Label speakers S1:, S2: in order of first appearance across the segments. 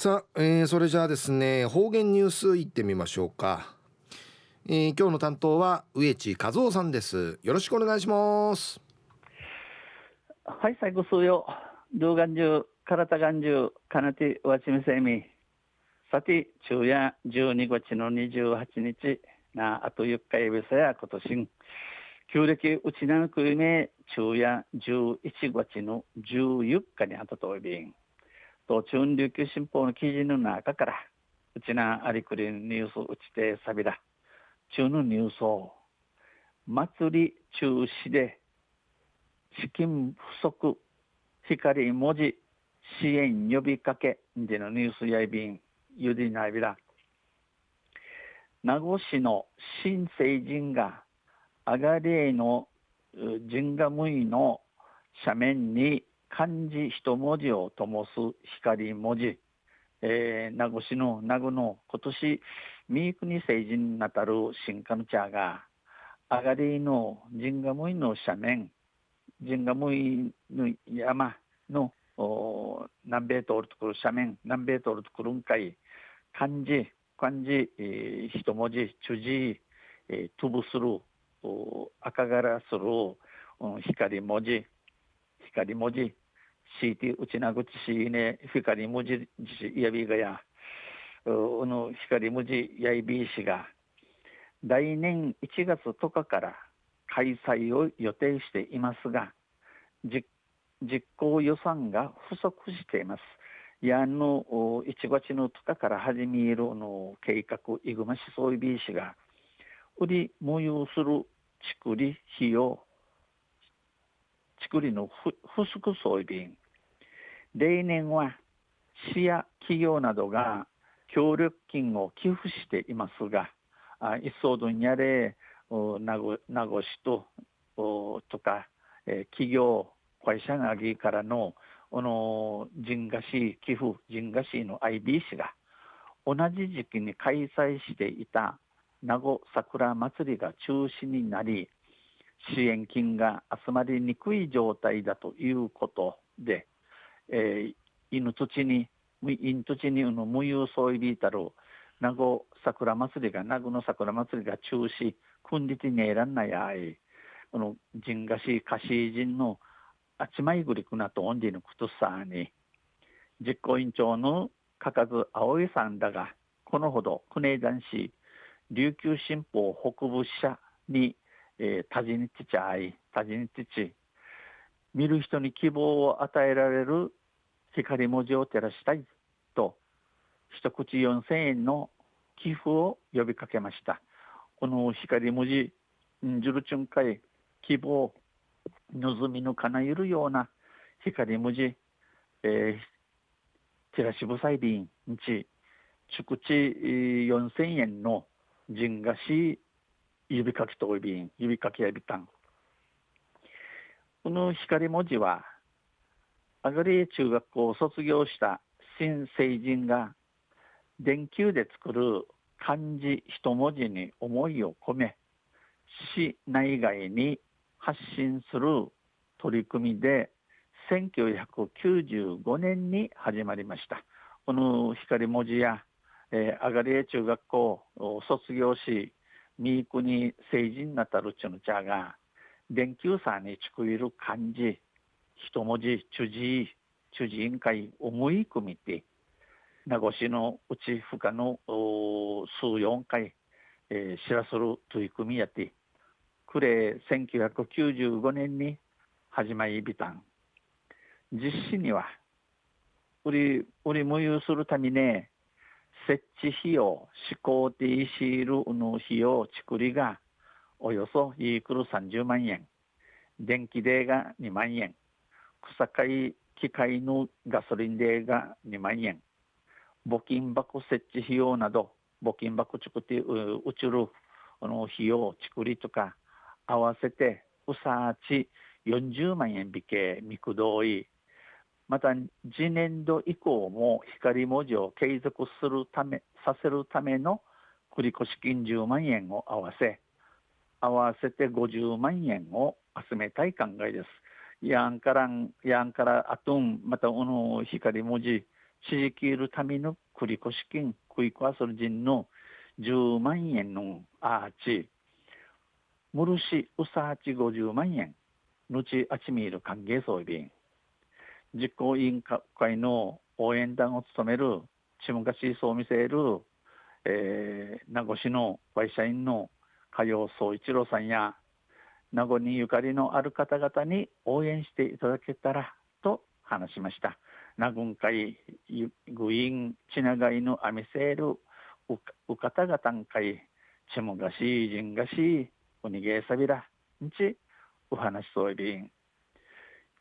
S1: さあ、えー、それじゃあですね方言ニュースいってみましょうか、えー、今日の担当は植地和夫さんです。よろしくお願いします。
S2: はい最後数よ動画中体眼中かなてわちみせみ。さて昼夜12月の28日なあと4日指さや今年。旧暦うちなのくいめ昼夜11月の14日にあたといびんと中琉球新報の記事の中からうちなありくりニュースうちてさびら中のニュースを祭り中止で資金不足光文字支援呼びかけでのニュースやいびんゆりなびら。名護市の新成人がアガレイのジンガムイの斜面に漢字一文字を灯す光文字、えー、名護市の名護の今年三国成人なたる新カヌチャーが上がりのジンガムイの斜面ジンガムイの山の南米通るところ斜面南米通るところんかい漢字漢字、えー、一文字中字、えー、飛ぶする赤柄する光文字。光文字。CT うちなぐちしね光文字やびがやうの光文字やいびいしが来年1月10日から開催を予定していますが実行予算が不足しています。やんの1月の10日から始めるの計画イグマしそういびしが売り模様するちくり費用ちくりの不足装備便例年は市や企業などが協力金を寄付していますが一層分野で名護市ととか、えー、企業会社がぎからのこの人賀市寄付人賀市の IB 市が同じ時期に開催していた名護桜祭りが中止になり支援金が集まりにくい状態だということで、えー、犬土に犬土にの無有総入りたる名護桜祭りが名護の桜祭りが中止君立に選んないあい。この人賀市貸し人のあちまいぐりくなとオンディのことさに実行委員長のかかず葵さんだがこのほど国枝市琉球新報北部社に、えー、多治にちちゃい多治にちち見る人に希望を与えられる光文字を照らしたいと一口4000円の寄付を呼びかけましたこの光文字んじるちゅんかい希望望みのかなゆるような光文字、えー、チラシブサイビンち、ちくち4000円の人菓子指かきといびん、指かきやびたん。この光文字は、アグリ中学校を卒業した新成人が電球で作る漢字一文字に思いを込め、市内外に発信する取り組みで1995年に始まりました。この光文字や、えー、アガリエ中学校を卒業し三国成人なたるちゅの茶が電球さんにちくいる漢字一文字中字中字委員会思い組みて名護市のうち負荷の数四回、えー、知らせる取り組みやって暮れ1995年に始まりびたん。実施には売り売り無有するために設置費用思考停止ルの費用作りがおよそイークル30万円。電気代が2万円。草刈機械のガソリン代が2万円募金箱設置費用など募金箱作ってうちるの費用作りとか合わせてうさち40万円引け見くどいまた次年度以降も光文字を継続するためさせるための繰越金10万円を合わせ合わせて50万円を集めたい考えです。やんからんやんからあとんまたこの光文字地域いるための繰越金食い壊する人の10万円のアーチムルシウサーチ50万円のちあちみいる歓迎装備。実行委員会の応援団を務めるちむかしそう見せる、えー、名護市の会社員の加陽総一郎さんや名護にゆかりのある方々に応援していただけたらと話しました。名軍会グインチナガイヌアミセールウカタガタン会チムガシージンガシーウニゲーサビラんち。お話そういびん。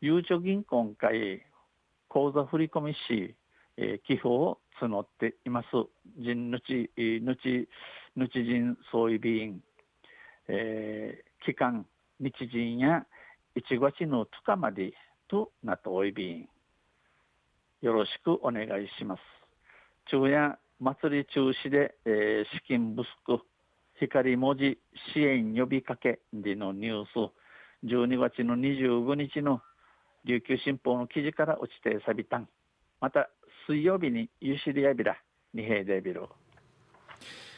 S2: ゆうちょ銀行会口座振込し、えー、寄付を募っています。人ぬちぬちぬち人そういびん、えー、期間日人や1月の2日までとなっておいびんよろしくお願いします。昼夜祭り中止で、えー、資金不足、光文字支援呼びかけでのニュース、12月の25日の琉球新報の記事から落ちてさびたん。また水曜日にユシリアビラ、二平デビル。